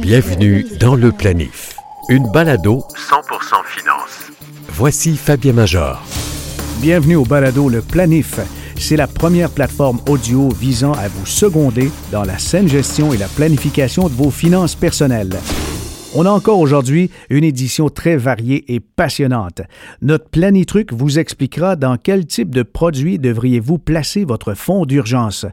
Bienvenue dans le planif. Une balado 100% finance. Voici Fabien Major. Bienvenue au balado Le Planif. C'est la première plateforme audio visant à vous seconder dans la saine gestion et la planification de vos finances personnelles. On a encore aujourd'hui une édition très variée et passionnante. Notre Planitruc vous expliquera dans quel type de produit devriez-vous placer votre fonds d'urgence.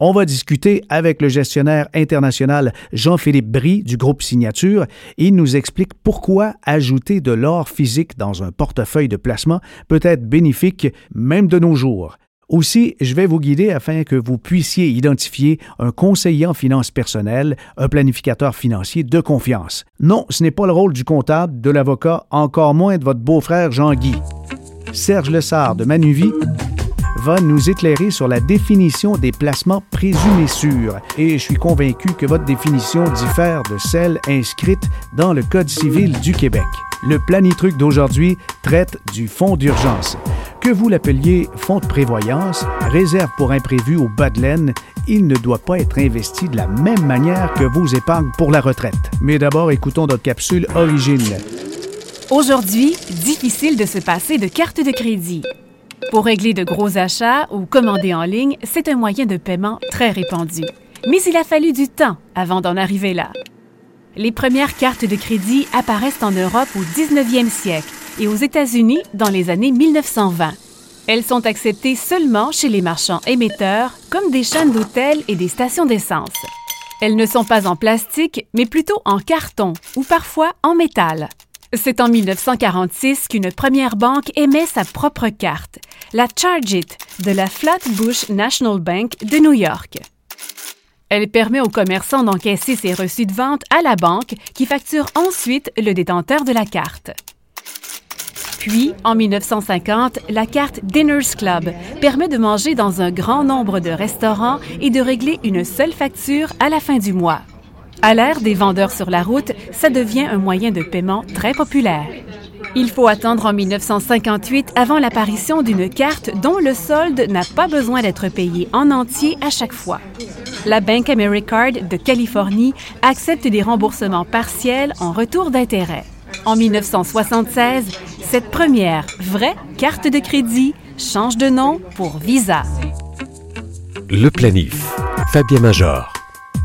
On va discuter avec le gestionnaire international Jean-Philippe Brie du groupe Signature. Il nous explique pourquoi ajouter de l'or physique dans un portefeuille de placement peut être bénéfique même de nos jours. Aussi, je vais vous guider afin que vous puissiez identifier un conseiller en finances personnelles, un planificateur financier de confiance. Non, ce n'est pas le rôle du comptable, de l'avocat, encore moins de votre beau-frère Jean-Guy. Serge Lessard de Manuvie va nous éclairer sur la définition des placements présumés sûrs et je suis convaincu que votre définition diffère de celle inscrite dans le Code civil du Québec. Le planitruc d'aujourd'hui traite du fonds d'urgence. Que vous l'appeliez fonds de prévoyance, réserve pour imprévu ou bas de laine, il ne doit pas être investi de la même manière que vos épargnes pour la retraite. Mais d'abord, écoutons notre capsule Origine. Aujourd'hui, difficile de se passer de carte de crédit. Pour régler de gros achats ou commander en ligne, c'est un moyen de paiement très répandu. Mais il a fallu du temps avant d'en arriver là. Les premières cartes de crédit apparaissent en Europe au 19e siècle et aux États-Unis dans les années 1920. Elles sont acceptées seulement chez les marchands émetteurs, comme des chaînes d'hôtels et des stations d'essence. Elles ne sont pas en plastique, mais plutôt en carton ou parfois en métal. C'est en 1946 qu'une première banque émet sa propre carte, la Charge-It de la Flatbush National Bank de New York. Elle permet aux commerçants d'encaisser ses reçus de vente à la banque qui facture ensuite le détenteur de la carte. Puis, en 1950, la carte Dinners Club permet de manger dans un grand nombre de restaurants et de régler une seule facture à la fin du mois. À l'ère des vendeurs sur la route, ça devient un moyen de paiement très populaire. Il faut attendre en 1958 avant l'apparition d'une carte dont le solde n'a pas besoin d'être payé en entier à chaque fois. La Bank AmeriCard de Californie accepte des remboursements partiels en retour d'intérêt. En 1976, cette première vraie carte de crédit change de nom pour Visa. Le planif. Fabien Major.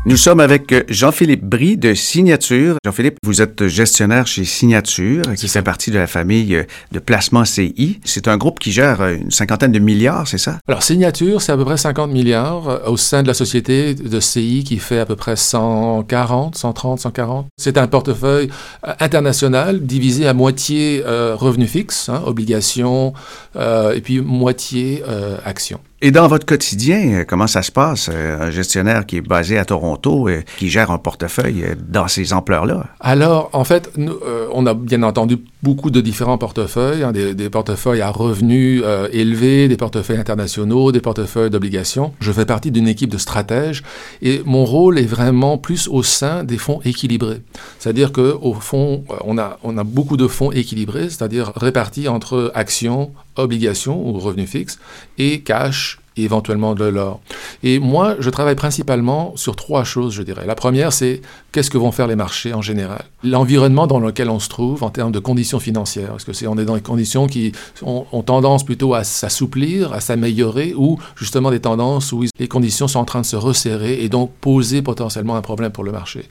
Nous sommes avec euh, Jean-Philippe Brie de Signature. Jean-Philippe, vous êtes gestionnaire chez Signature, qui fait partie de la famille euh, de placement CI. C'est un groupe qui gère euh, une cinquantaine de milliards, c'est ça? Alors, Signature, c'est à peu près 50 milliards au sein de la société de CI qui fait à peu près 140, 130, 140. C'est un portefeuille international divisé à moitié revenus fixes, hein, obligations, et puis moitié actions. Et dans votre quotidien, euh, comment ça se passe? Euh, un gestionnaire qui est basé à Toronto, et euh, qui gère un portefeuille dans ces ampleurs-là? Alors, en fait, nous, on a bien entendu beaucoup de différents portefeuilles, hein, des, portefeuilles à revenus élevés, des portefeuilles internationaux, des portefeuilles d'obligations. Je fais partie d'une équipe de stratèges et mon rôle est vraiment plus au sein des fonds équilibrés. C'est-à-dire qu'au fond, on a, on a beaucoup de fonds équilibrés, c'est-à-dire répartis entre actions, obligations ou revenus fixes et cash et éventuellement de l'or. Et moi, je travaille principalement sur trois choses, je dirais. La première, c'est qu'est-ce que vont faire les marchés en général? L'environnement dans lequel on se trouve en termes de conditions financières. Est-ce que c'est on est dans des conditions qui ont, tendance plutôt à s'assouplir, à s'améliorer, ou justement des tendances où les conditions sont en train de se resserrer et donc poser potentiellement un problème pour le marché?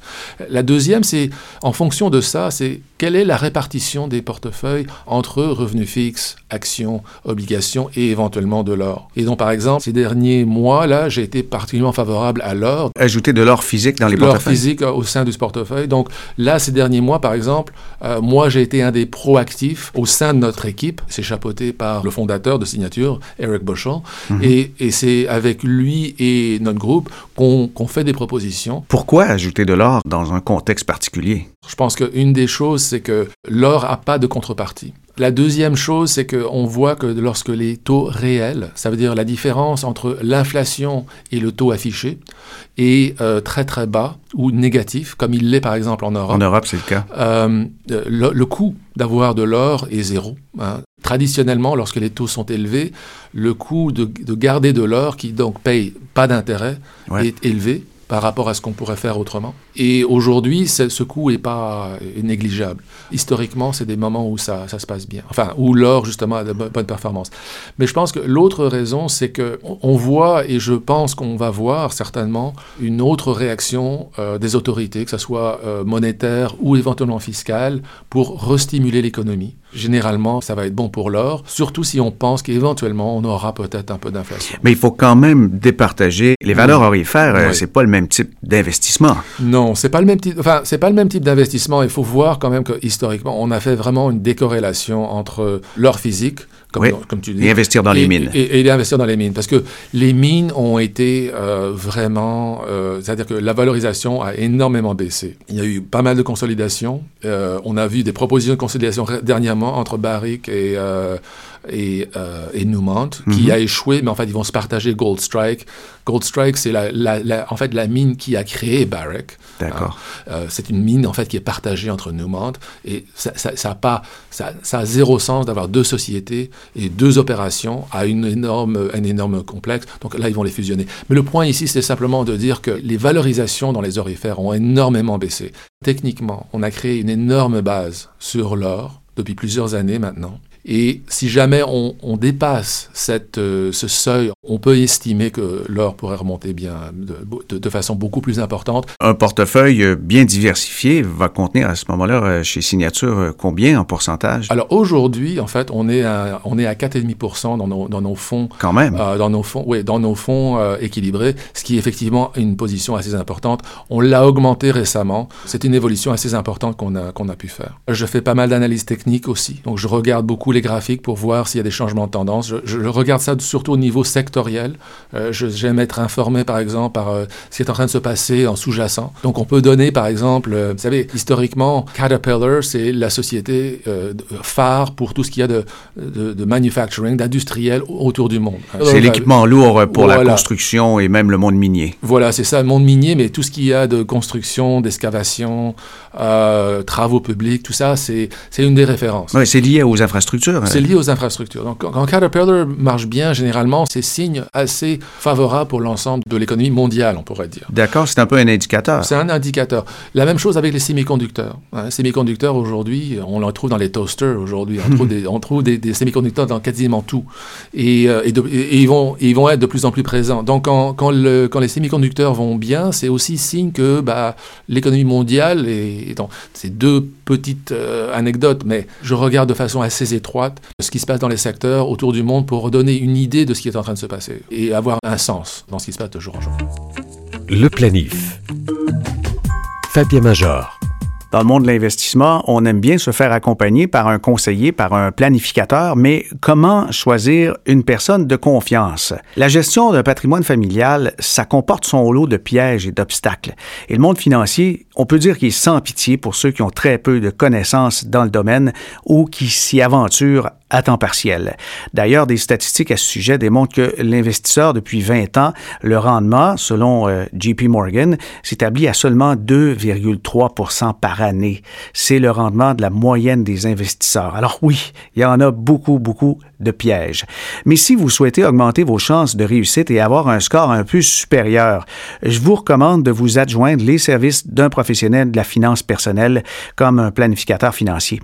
La deuxième, c'est en fonction de ça, c'est quelle est la répartition des portefeuilles entre revenus fixes, actions, obligations et éventuellement de l'or. Et donc, par exemple, ces derniers mois, là, j'ai été particulièrement favorable à l'or. Ajouter de l'or physique dans les portefeuilles. L'or physique au sein du portefeuille. Donc là, ces derniers mois, par exemple, euh, moi, j'ai été un des proactifs au sein de notre équipe. C'est chapeauté par le fondateur de Signature, Eric Boschon. Mhm. Et, et c'est avec lui et notre groupe qu'on fait des propositions. Pourquoi ajouter de l'or dans un contexte particulier? Je pense qu'une des choses, c'est que l'or n'a pas de contrepartie. La deuxième chose, c'est qu'on voit que lorsque les taux réels, ça veut dire la différence entre l'inflation et le taux affiché, est euh, très très bas ou négatif, comme il l'est par exemple en Europe. En Europe, c'est le cas. Euh, le, coût d'avoir de l'or est zéro. Hein. Traditionnellement, lorsque les taux sont élevés, le coût de, garder de l'or, qui donc paye pas d'intérêt, est élevé par rapport à ce qu'on pourrait faire autrement. Et aujourd'hui, ce coût n'est pas négligeable. Historiquement, c'est des moments où ça, ça, se passe bien. Enfin, où l'or, justement, a de bonnes performances. Mais je pense que l'autre raison, c'est que on voit, et je pense qu'on va voir certainement, une autre réaction euh, des autorités, que ce soit euh, monétaire ou éventuellement fiscale, pour restimuler l'économie. Généralement, ça va être bon pour l'or, surtout si on pense qu'éventuellement, on aura peut-être un peu d'inflation. Mais il faut quand même départager les valeurs orifères. Euh, c'est pas le même type d'investissement. Non, c'est pas le même type. Enfin, c'est pas le même type d'investissement. Il faut voir quand même que historiquement, on a fait vraiment une décorrélation entre l'or physique, comme, comme, tu dis. Et investir dans les mines. Et, et, investir dans les mines. Parce que les mines ont été euh, vraiment. Euh, c'est-à-dire que la valorisation a énormément baissé. Il y a eu pas mal de consolidation. Euh, on a vu des propositions de consolidation dernièrement entre Barrick et et, euh, et Newmont, qui mhm. a échoué, mais en fait, ils vont se partager Gold Strike. Gold Strike, c'est la, la, en fait la mine qui a créé Barrick. D'accord. Euh, euh, c'est une mine, en fait, qui est partagée entre Newmont. Et ça, ça, a, pas, ça, ça, a zéro sens d'avoir deux sociétés et deux opérations à une énorme, un énorme complexe. Donc là, ils vont les fusionner. Mais le point ici, c'est simplement de dire que les valorisations dans les orifères ont énormément baissé. Techniquement, on a créé une énorme base sur l'or depuis plusieurs années maintenant. Et si jamais on, dépasse cette, euh, ce seuil, on peut estimer que l'or pourrait remonter bien de, de, façon beaucoup plus importante. Un portefeuille euh, bien diversifié va contenir à ce moment-là euh, chez Signature combien en pourcentage? Alors aujourd'hui, en fait, on est à, on est à 4,5 dans nos, dans nos fonds. Quand même. dans nos fonds, oui, dans nos fonds équilibrés, ce qui est effectivement une position assez importante. On l'a augmenté récemment. C'est une évolution assez importante qu'on a, qu'on a pu faire. Je fais pas mal d'analyses techniques aussi, donc je regarde beaucoup les graphiques pour voir s'il y a des changements de tendance. Je, regarde ça surtout au niveau sectoriel. Euh, j'aime être informé, par exemple, par euh, ce qui est en train de se passer en sous-jacent. Donc, on peut donner, par exemple, euh, vous savez, historiquement, Caterpillar, c'est la société phare pour tout ce qu'il y a de, de, manufacturing, d'industriel autour du monde. C'est l'équipement lourd pour la construction et même le monde minier. Voilà, c'est ça, le monde minier, mais tout ce qu'il y a de construction, d'excavation, travaux publics, tout ça, c'est une des références. C'est lié aux infrastructures c'est lié aux infrastructures. Donc, quand Caterpillar marche bien, généralement, c'est signe assez favorable pour l'ensemble de l'économie mondiale, on pourrait dire. D'accord, c'est un peu un indicateur. C'est un indicateur. La même chose avec les semi-conducteurs. Hein, les semi-conducteurs, aujourd'hui, on les trouve dans les toasters, aujourd'hui. On trouve, des, on trouve des, dans quasiment tout. Et, euh, et, ils, vont, ils vont être de plus en plus présents. Donc, quand, quand, le, quand les semi-conducteurs vont bien, c'est aussi signe que bah, l'économie mondiale, et, donc, c'est deux petites euh, anecdotes, mais je regarde de façon assez étroite ce qui se passe dans les secteurs autour du monde pour redonner une idée de ce qui est en train de se passer et avoir un sens dans ce qui se passe de jour en jour. Le planif. Fabien Major. Dans le monde de l'investissement, on aime bien se faire accompagner par un conseiller, par un planificateur, mais comment choisir une personne de confiance? La gestion d'un patrimoine familial, ça comporte son lot de pièges et d'obstacles. Et le monde financier, on peut dire qu'il est sans pitié pour ceux qui ont très peu de connaissances dans le domaine ou qui s'y aventurent à temps partiel. D'ailleurs, des statistiques à ce sujet démontrent que l'investisseur, depuis 20 ans, le rendement, selon euh, JP Morgan, s'établit à seulement 2,3% par année. C'est le rendement de la moyenne des investisseurs. Alors oui, il y en a beaucoup, beaucoup de pièges. Mais si vous souhaitez augmenter vos chances de réussite et avoir un score un peu supérieur, je vous recommande de vous adjoindre les services d'un professionnel de la finance personnelle comme un planificateur financier.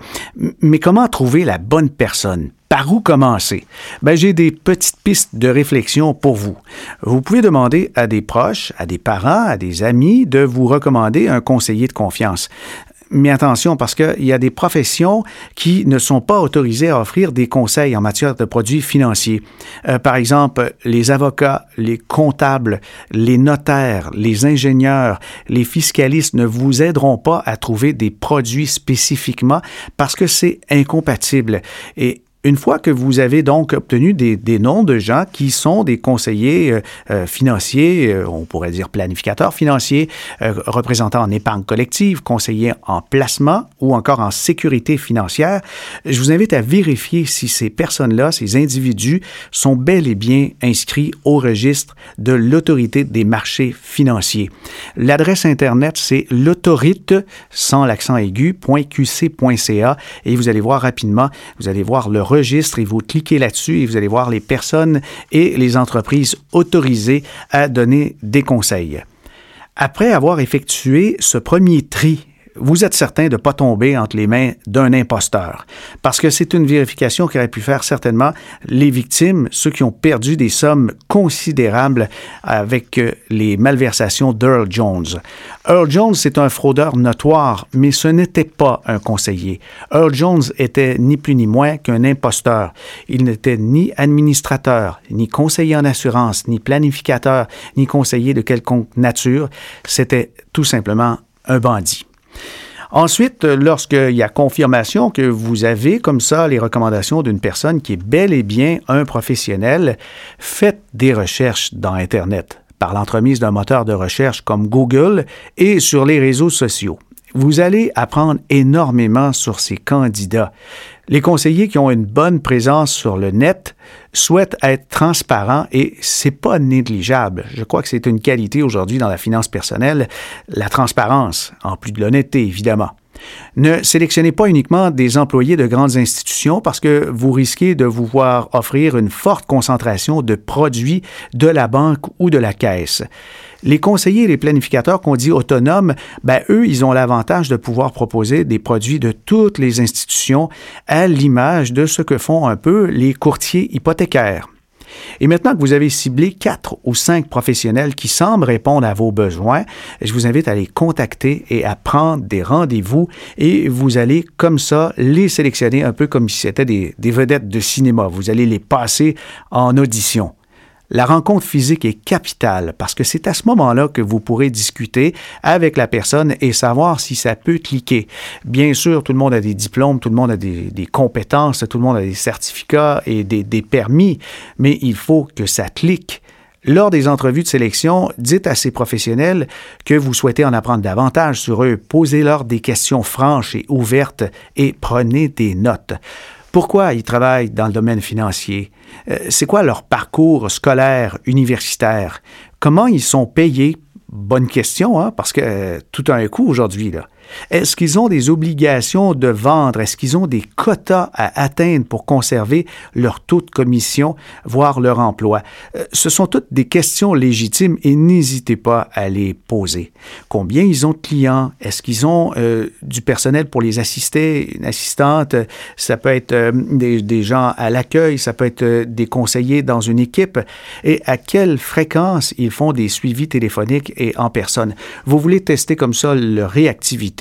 Mais comment trouver la bonne personne? Par où commencer? Ben, j'ai des petites pistes de réflexion pour vous. Vous pouvez demander à des proches, à des parents, à des amis de vous recommander un conseiller de confiance mais attention parce qu'il y a des professions qui ne sont pas autorisées à offrir des conseils en matière de produits financiers. Euh, par exemple, les avocats, les comptables, les notaires, les ingénieurs, les fiscalistes ne vous aideront pas à trouver des produits spécifiquement parce que c'est incompatible. Et une fois que vous avez donc obtenu des, noms de gens qui sont des conseillers euh, euh, financiers, euh, on pourrait dire planificateurs financiers, représentants en épargne collective, conseillers en placement ou encore en sécurité financière, je vous invite à vérifier si ces personnes-là, ces individus, sont bel et bien inscrits au registre de l'autorité des marchés financiers. L'adresse Internet, c'est l'autorite, sans l'accent aigu, et vous allez voir rapidement, vous allez voir le registre et vous cliquez là-dessus et vous allez voir les personnes et les entreprises autorisées à donner des conseils. Après avoir effectué ce premier tri vous êtes certain de ne pas tomber entre les mains d'un imposteur. Parce que c'est une vérification qu'auraient pu faire certainement les victimes, ceux qui ont perdu des sommes considérables avec euh, les malversations d'Earl Jones. Earl Jones, c'est un fraudeur notoire, mais ce n'était pas un conseiller. Earl Jones était ni plus ni moins qu'un imposteur. Il n'était ni administrateur, ni conseiller en assurance, ni planificateur, ni conseiller de quelconque nature. C'était tout simplement un bandit. Ensuite, lorsqu'il y a confirmation que vous avez comme ça les recommandations d'une personne qui est bel et bien un professionnel, faites des recherches dans Internet par l'entremise d'un moteur de recherche comme Google et sur les réseaux sociaux. Vous allez apprendre énormément sur ces candidats. Les conseillers qui ont une bonne présence sur le net souhaitent être transparents et c'est pas négligeable. Je crois que c'est une qualité aujourd'hui dans la finance personnelle, la transparence, en plus de l'honnêteté évidemment. Ne sélectionnez pas uniquement des employés de grandes institutions parce que vous risquez de vous voir offrir une forte concentration de produits de la banque ou de la caisse. Les conseillers et les planificateurs qu'on dit autonomes, ben, eux, ils ont l'avantage de pouvoir proposer des produits de toutes les institutions à l'image de ce que font un peu les courtiers hypothécaires. Et maintenant que vous avez ciblé quatre ou cinq professionnels qui semblent répondre à vos besoins, je vous invite à les contacter et à prendre des rendez-vous et vous allez comme ça les sélectionner un peu comme si c'était des, des vedettes de cinéma. Vous allez les passer en audition. La rencontre physique est capitale parce que c'est à ce moment-là que vous pourrez discuter avec la personne et savoir si ça peut cliquer. Bien sûr, tout le monde a des diplômes, tout le monde a des, compétences, tout le monde a des certificats et des, permis, mais il faut que ça clique. Lors des entrevues de sélection, dites à ces professionnels que vous souhaitez en apprendre davantage sur eux, posez-leur des questions franches et ouvertes et prenez des notes. Pourquoi ils travaillent dans le domaine financier? Euh, c'est quoi leur parcours scolaire, universitaire? Comment ils sont payés? Bonne question, hein, parce que euh, tout a un coût aujourd'hui. Là. Est-ce qu'ils ont des obligations de vendre? Est-ce qu'ils ont des quotas à atteindre pour conserver leur taux de commission, voire leur emploi? Euh, ce sont toutes des questions légitimes et n'hésitez pas à les poser. Combien ils ont de clients? Est-ce qu'ils ont euh, du personnel pour les assister? Une assistante, ça peut être euh, des, des, gens à l'accueil, ça peut être des conseillers dans une équipe. Et à quelle fréquence ils font des suivis téléphoniques et en personne? Vous voulez tester comme ça leur réactivité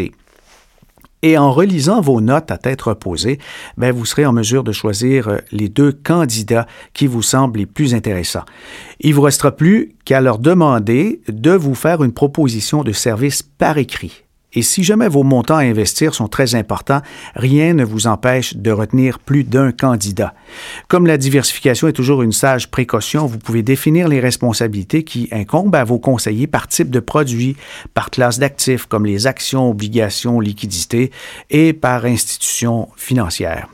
et en relisant vos notes à tête reposée, ben vous serez en mesure de choisir euh, les deux candidats qui vous semblent les plus intéressants. Il vous restera plus qu'à leur demander de vous faire une proposition de service par écrit. Et si jamais vos montants à investir sont très importants, rien ne vous empêche de retenir plus d'un candidat. Comme la diversification est toujours une sage précaution, vous pouvez définir les responsabilités qui incombent à vos conseillers par type de produit, par classe d'actifs comme les actions, obligations, liquidités et par institution financière.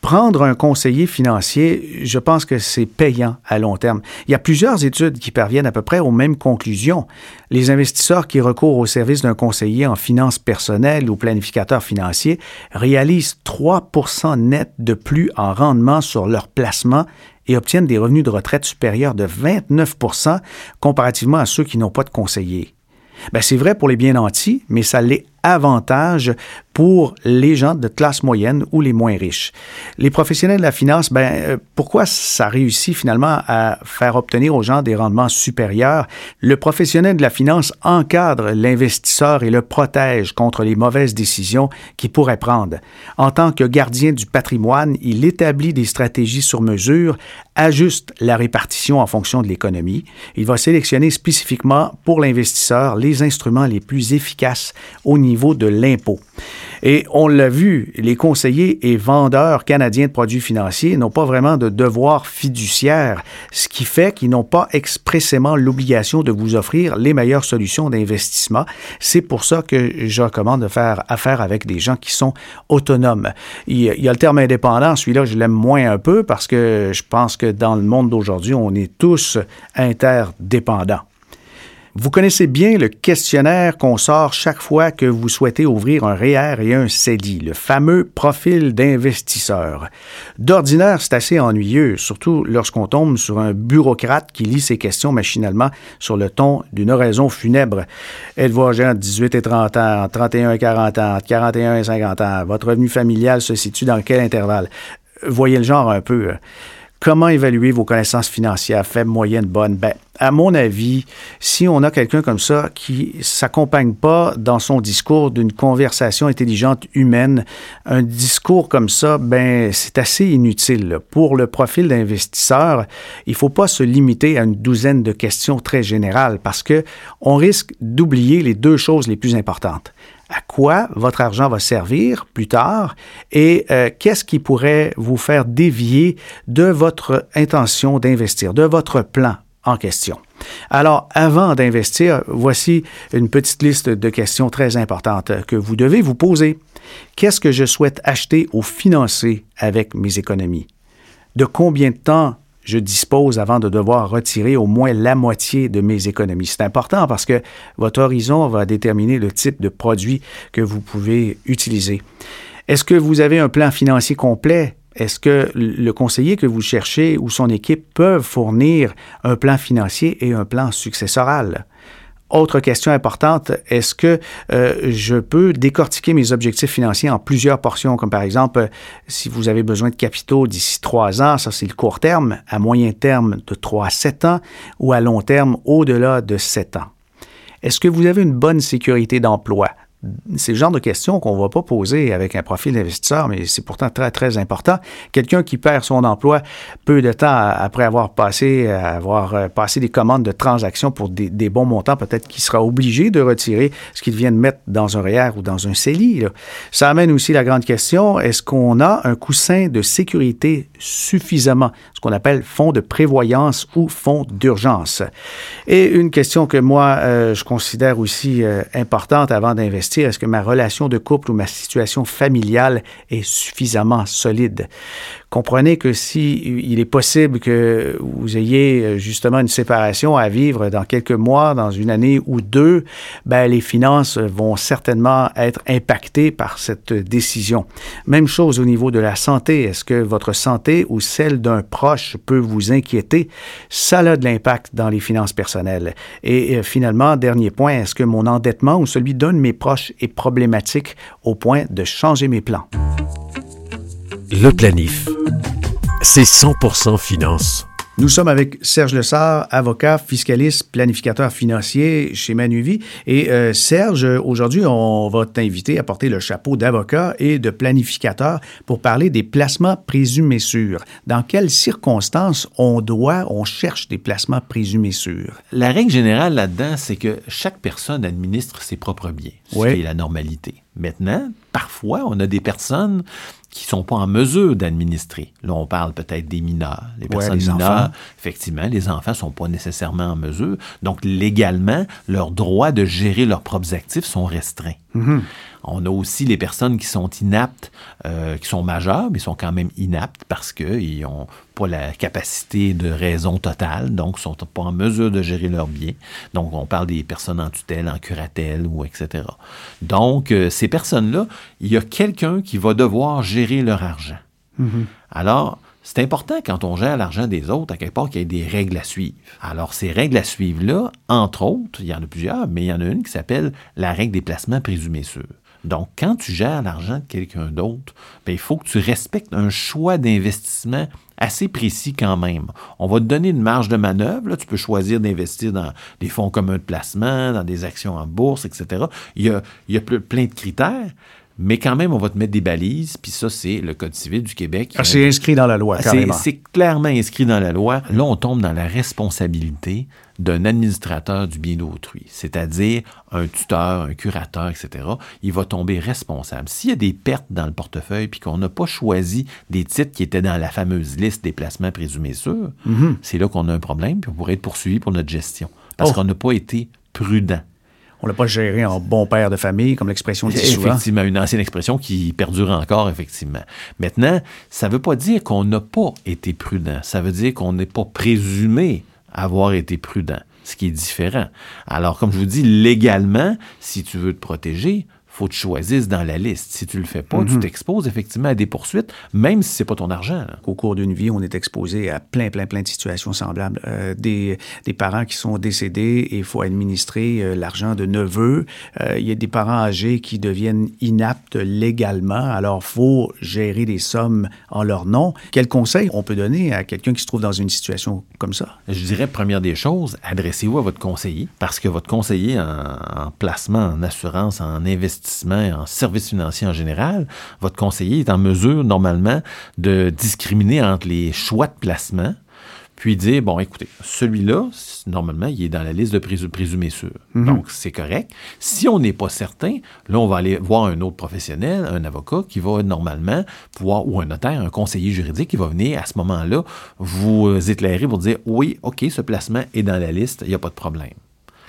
Prendre un conseiller financier, je pense que c'est payant à long terme. Il y a plusieurs études qui parviennent à peu près aux mêmes conclusions. Les investisseurs qui recourent au service d'un conseiller en finances personnelles ou planificateur financier réalisent 3% net de plus en rendement sur leur placement et obtiennent des revenus de retraite supérieurs de 29% comparativement à ceux qui n'ont pas de conseiller. Ben, c'est vrai pour les bien nantis, mais ça l'est avantage pour les gens de classe moyenne ou les moins riches. Les professionnels de la finance, ben, euh, pourquoi ça réussit finalement à faire obtenir aux gens des rendements supérieurs? Le professionnel de la finance encadre l'investisseur et le protège contre les mauvaises décisions qu'il pourrait prendre. En tant que gardien du patrimoine, il établit des stratégies sur mesure, ajuste la répartition en fonction de l'économie. Il va sélectionner spécifiquement pour l'investisseur les instruments les plus efficaces au niveau de l'impôt. Et on l'a vu, les conseillers et vendeurs canadiens de produits financiers n'ont pas vraiment de devoir fiduciaire, ce qui fait qu'ils n'ont pas expressément l'obligation de vous offrir les meilleures solutions d'investissement. C'est pour ça que je recommande de faire affaire avec des gens qui sont autonomes. Il y a le terme indépendant, celui-là, je l'aime moins un peu parce que je pense que dans le monde d'aujourd'hui, on est tous interdépendants. Vous connaissez bien le questionnaire qu'on sort chaque fois que vous souhaitez ouvrir un REER et un CELI, le fameux profil d'investisseur. D'ordinaire, c'est assez ennuyeux, surtout lorsqu'on tombe sur un bureaucrate qui lit ses questions machinalement sur le ton d'une oraison funèbre. Êtes-vous âgé entre 18 et 30 ans, 31 et 40 ans, 41 et 50 ans? Votre revenu familial se situe dans quel intervalle? Voyez le genre un peu. Comment évaluer vos connaissances financières, faibles, moyennes, bonnes? Ben, à mon avis, si on a quelqu'un comme ça qui s'accompagne pas dans son discours d'une conversation intelligente humaine, un discours comme ça, ben, c'est assez inutile. Pour le profil d'investisseur, il faut pas se limiter à une douzaine de questions très générales parce que on risque d'oublier les deux choses les plus importantes à quoi votre argent va servir plus tard et euh, qu'est-ce qui pourrait vous faire dévier de votre intention d'investir, de votre plan en question? Alors, avant d'investir, voici une petite liste de questions très importantes que vous devez vous poser. Qu'est-ce que je souhaite acheter ou financer avec mes économies? De combien de temps je dispose avant de devoir retirer au moins la moitié de mes économies. C'est important parce que votre horizon va déterminer le type de produit que vous pouvez utiliser. Est-ce que vous avez un plan financier complet? Est-ce que le conseiller que vous cherchez ou son équipe peuvent fournir un plan financier et un plan successoral? Autre question importante, est-ce que euh, je peux décortiquer mes objectifs financiers en plusieurs portions, comme par exemple, si vous avez besoin de capitaux d'ici trois ans, ça c'est le court terme, à moyen terme de trois à sept ans, ou à long terme au-delà de sept ans. Est-ce que vous avez une bonne sécurité d'emploi? C'est le genre de questions qu'on ne va pas poser avec un profil d'investisseur, mais c'est pourtant très, très important. Quelqu'un qui perd son emploi peu de temps après avoir passé, avoir euh, passé des commandes de transactions pour des, bons montants, peut-être qu'il sera obligé de retirer ce qu'il vient de mettre dans un REER ou dans un CELI. Ça amène aussi la grande question, est-ce qu'on a un coussin de sécurité suffisamment, ce qu'on appelle fonds de prévoyance ou fonds d'urgence? Et une question que moi, euh, je considère aussi euh, importante avant d'investir, est-ce que ma relation de couple ou ma situation familiale est suffisamment solide? Comprenez que si il est possible que vous ayez euh, justement une séparation à vivre dans quelques mois, dans une année ou deux, ben, les finances vont certainement être impactées par cette décision. Même chose au niveau de la santé. Est-ce que votre santé ou celle d'un proche peut vous inquiéter? Ça a de l'impact dans les finances personnelles. Et euh, finalement, dernier point, est-ce que mon endettement ou celui d'un de mes proches est problématique au point de changer mes plans? Le planif. C'est 100% finance. Nous sommes avec Serge Lessard, avocat, fiscaliste, planificateur financier chez Manuvie. Et euh, Serge, aujourd'hui, on va t'inviter à porter le chapeau d'avocat et de planificateur pour parler des placements présumés sûrs. Dans quelles circonstances on doit, on cherche des placements présumés sûrs? La règle générale là-dedans, c'est que chaque personne administre ses propres biens, ce qui est la normalité. Maintenant, parfois, on a des personnes qui sont pas en mesure d'administrer. Là, on parle peut-être des mineurs. Les personnes mineures, effectivement, les enfants sont pas nécessairement en mesure. Donc, légalement, leurs droits de gérer leurs propres actifs sont restreints. Mm-hmm. On a aussi les personnes qui sont inaptes, euh, qui sont majeures, mais sont quand même inaptes parce qu'ils n'ont pas la capacité de raison totale, donc ne sont pas en mesure de gérer leurs biens. Donc, on parle des personnes en tutelle, en curatelle, ou etc. Donc, euh, ces personnes-là, il y a quelqu'un qui va devoir gérer leur argent. Mm-hmm. Alors, c'est important quand on gère l'argent des autres, à quelque part, qu'il y ait des règles à suivre. Alors, ces règles à suivre-là, entre autres, il y en a plusieurs, mais il y en a une qui s'appelle la règle des placements présumés sûrs. Donc, quand tu gères l'argent de quelqu'un d'autre, ben, il faut que tu respectes un choix d'investissement assez précis quand même. On va te donner une marge de manœuvre. Tu peux choisir d'investir dans des fonds communs de placement, dans des actions en bourse, etc. Il y a plein de critères. Mais quand même, on va te mettre des balises, puis ça, c'est le Code civil du Québec. Ah, c'est inscrit dans la loi, carrément. C'est clairement inscrit dans la loi. Là, on tombe dans la responsabilité d'un administrateur du bien d'autrui, c'est-à-dire un tuteur, un curateur, etc. Il va tomber responsable. S'il y a des pertes dans le portefeuille, puis qu'on n'a pas choisi des titres qui étaient dans la fameuse liste des placements présumés sûrs, mhm. c'est là qu'on a un problème, puis on pourrait être poursuivi pour notre gestion, parce oh. qu'on n'a pas été prudent on l'a pas géré en bon père de famille, comme l'expression dit souvent. Effectivement, une ancienne expression qui perdure encore, effectivement. Maintenant, ça ne veut pas dire qu'on n'a pas été prudent. Ça veut dire qu'on n'est pas présumé avoir été prudent. ce qui est différent. Alors, comme je vous dis, légalement, si tu veux te protéger, faut que tu choisisses dans la liste. Si tu le fais pas, tu mhm. t'exposes effectivement à des poursuites, même si c'est pas ton argent. Au cours d'une vie, on est exposé à plein, plein, plein de situations semblables. Euh, des, des, parents qui sont décédés et il faut administrer euh, l'argent de neveux. Euh, il y a des parents âgés qui deviennent inaptes légalement. Alors, faut gérer des sommes en leur nom. Quel conseil on peut donner à quelqu'un qui se trouve dans une situation comme ça? Je dirais, première des choses, adressez-vous à votre conseiller parce que votre conseiller en, en placement, en assurance, en investissement, en services financiers en général, votre conseiller est en mesure normalement de discriminer entre les choix de placement puis dire, bon, écoutez, celui-là, normalement, il est dans la liste de présumés sûrs. Mhm. Donc, c'est correct. Si on n'est pas certain, là, on va aller voir un autre professionnel, un avocat, qui va normalement pouvoir, ou un notaire, un conseiller juridique, qui va venir à ce moment-là vous éclairer pour dire, oui, OK, ce placement est dans la liste, il n'y a pas de problème.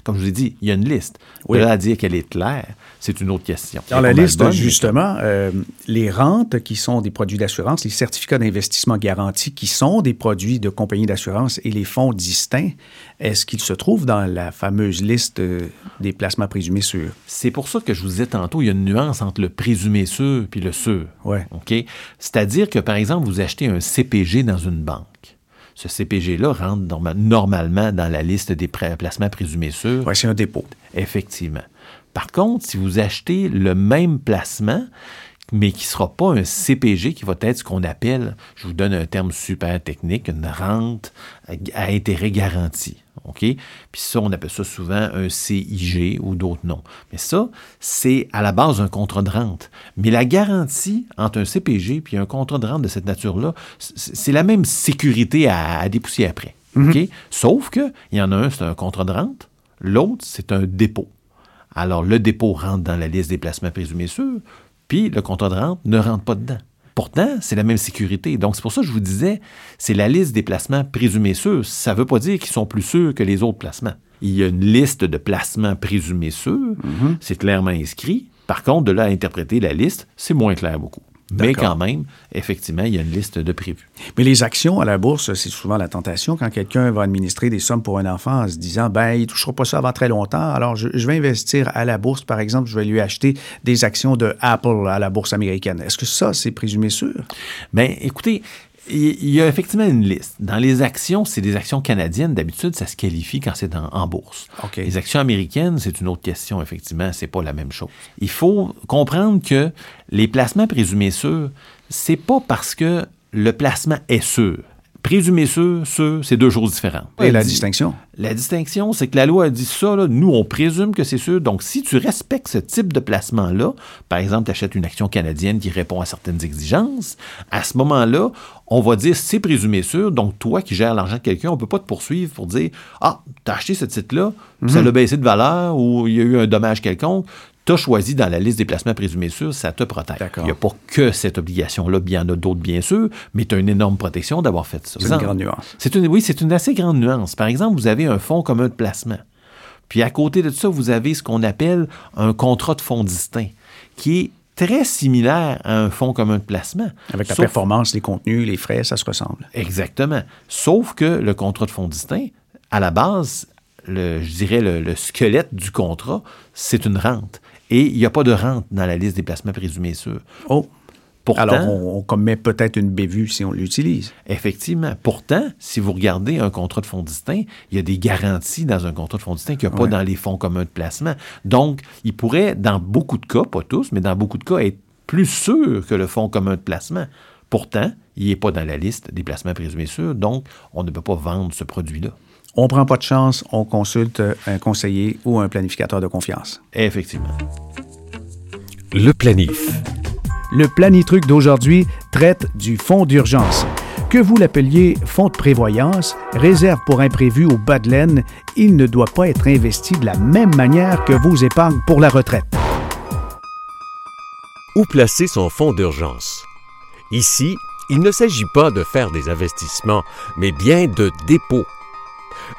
Comme je vous ai dit, il y a une liste. Oui. là, à dire qu'elle est claire, c'est une autre question. Dans la liste, justement, euh, les rentes qui sont des produits d'assurance, les certificats d'investissement garantis qui sont des produits de compagnies d'assurance et les fonds distincts, est-ce qu'ils se trouvent dans la fameuse liste euh, des placements présumés sûrs? C'est pour ça que je vous disais tantôt, il y a une nuance entre le présumé sûr puis le sûr. Oui. OK? C'est-à-dire que, par exemple, vous achetez un CPG dans une banque ce CPG-là rentre normalement dans la liste des placements présumés sûrs? Oui, c'est un dépôt. Effectivement. Par contre, si vous achetez le même placement, mais qui ne sera pas un CPG, qui va être ce qu'on appelle, je vous donne un terme super technique, une rente à intérêt garanti. OK? Puis ça, on appelle ça souvent un CIG ou d'autres noms. Mais ça, c'est à la base un contrat de rente. Mais la garantie entre un CPG et un contrat de rente de cette nature-là, c'est la même sécurité à, à dépoussier après. Mhm. OK? Sauf qu'il y en a un, c'est un contrat de rente. L'autre, c'est un dépôt. Alors, le dépôt rentre dans la liste des placements présumés sûrs, puis le contrat de rente ne rentre pas dedans. Pourtant, c'est la même sécurité. Donc, c'est pour ça que je vous disais, c'est la liste des placements présumés sûrs. Ça ne veut pas dire qu'ils sont plus sûrs que les autres placements. Il y a une liste de placements présumés sûrs. Mm-hmm. C'est clairement inscrit. Par contre, de là à interpréter la liste, c'est moins clair beaucoup. Mais quand même, effectivement, il y a une liste de prévus. Mais les actions à la bourse, c'est souvent la tentation quand quelqu'un va administrer des sommes pour un enfant en se disant, ben, il ne touchera pas ça avant très longtemps, alors je, vais investir à la bourse, par exemple, je vais lui acheter des actions de Apple à la bourse américaine. Est-ce que ça, c'est présumé sûr? Bien, écoutez, il y a effectivement une liste. Dans les actions, c'est des actions canadiennes. D'habitude, ça se qualifie quand c'est en, bourse. Les actions américaines, c'est une autre question, effectivement. C'est pas la même chose. Il faut comprendre que les placements présumés sûrs, c'est pas parce que le placement est sûr. Présumé sûr, sûr, c'est deux choses différentes. Et la distinction? La distinction, c'est que la loi a dit ça, nous, on présume que c'est sûr. Donc, si tu respectes ce type de placement-là, par exemple, tu achètes une action canadienne qui répond à certaines exigences, à ce moment-là, on va dire c'est présumé sûr. Donc, toi qui gères l'argent de quelqu'un, on ne peut pas te poursuivre pour dire Ah, tu as acheté ce titre-là, ça mhm. a baissé de valeur ou il y a eu un dommage quelconque tu as choisi dans la liste des placements présumés sûrs, ça te protège. Il n'y a pas que cette obligation-là, il y en a d'autres bien sûr, mais tu as une énorme protection d'avoir fait ça. C'est une grande nuance. Une, oui, c'est une assez grande nuance. Par exemple, vous avez un fonds commun de placement. Puis à côté de ça, vous avez ce qu'on appelle un contrat de fonds distinct, qui est très similaire à un fonds commun de placement. Avec la performance, les contenus, les frais, ça se ressemble. Exactement. Sauf que le contrat de fonds distinct, à la base, le, je dirais le squelette du contrat, c'est une rente. Et il n'y a pas de rente dans la liste des placements présumés sûrs. Oh! Pourtant, Alors, on, commet peut-être une bévue si on l'utilise. Effectivement. Pourtant, si vous regardez un contrat de fonds distinct, il y a des garanties dans un contrat de fonds distinct qu'il n'y a pas dans les fonds communs de placement. Donc, il pourrait, dans beaucoup de cas, pas tous, mais dans beaucoup de cas, être plus sûr que le fonds commun de placement. Pourtant, il n'est pas dans la liste des placements présumés sûrs, donc on ne peut pas vendre ce produit-là on ne prend pas de chance, on consulte un conseiller ou un planificateur de confiance. Effectivement. Le planif. Le planitruc d'aujourd'hui traite du fonds d'urgence. Que vous l'appeliez fonds de prévoyance, réserve pour imprévu ou bas de laine, il ne doit pas être investi de la même manière que vos épargnes pour la retraite. Où placer son fonds d'urgence? Ici, il ne s'agit pas de faire des investissements, mais bien de dépôts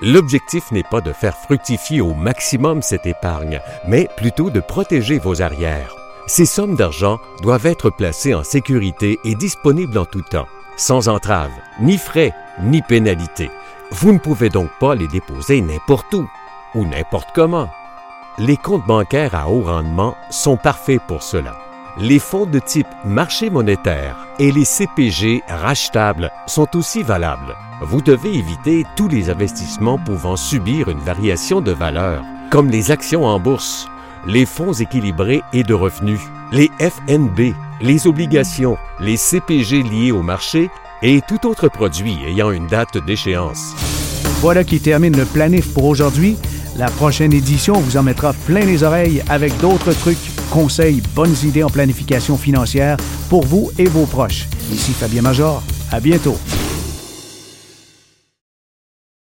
L'objectif n'est pas de faire fructifier au maximum cette épargne, mais plutôt de protéger vos arrières. Ces sommes d'argent doivent être placées en sécurité et disponibles en tout temps, sans entrave, ni frais, ni pénalité, Vous ne pouvez donc pas les déposer n'importe où ou n'importe comment. Les comptes bancaires à haut rendement sont parfaits pour cela. Les fonds de type marché monétaire et les CPG rachetables sont aussi valables. Vous devez éviter tous les investissements pouvant subir une variation de valeur, comme les actions en bourse, les fonds équilibrés et de revenus, les FNB, les obligations, les CPG liés au marché et tout autre produit ayant une date d'échéance. Voilà qui termine le planif pour aujourd'hui. La prochaine édition vous en mettra plein les oreilles avec d'autres trucs, conseils, bonnes idées en planification financière pour vous et vos proches. Ici Fabien Major. À bientôt.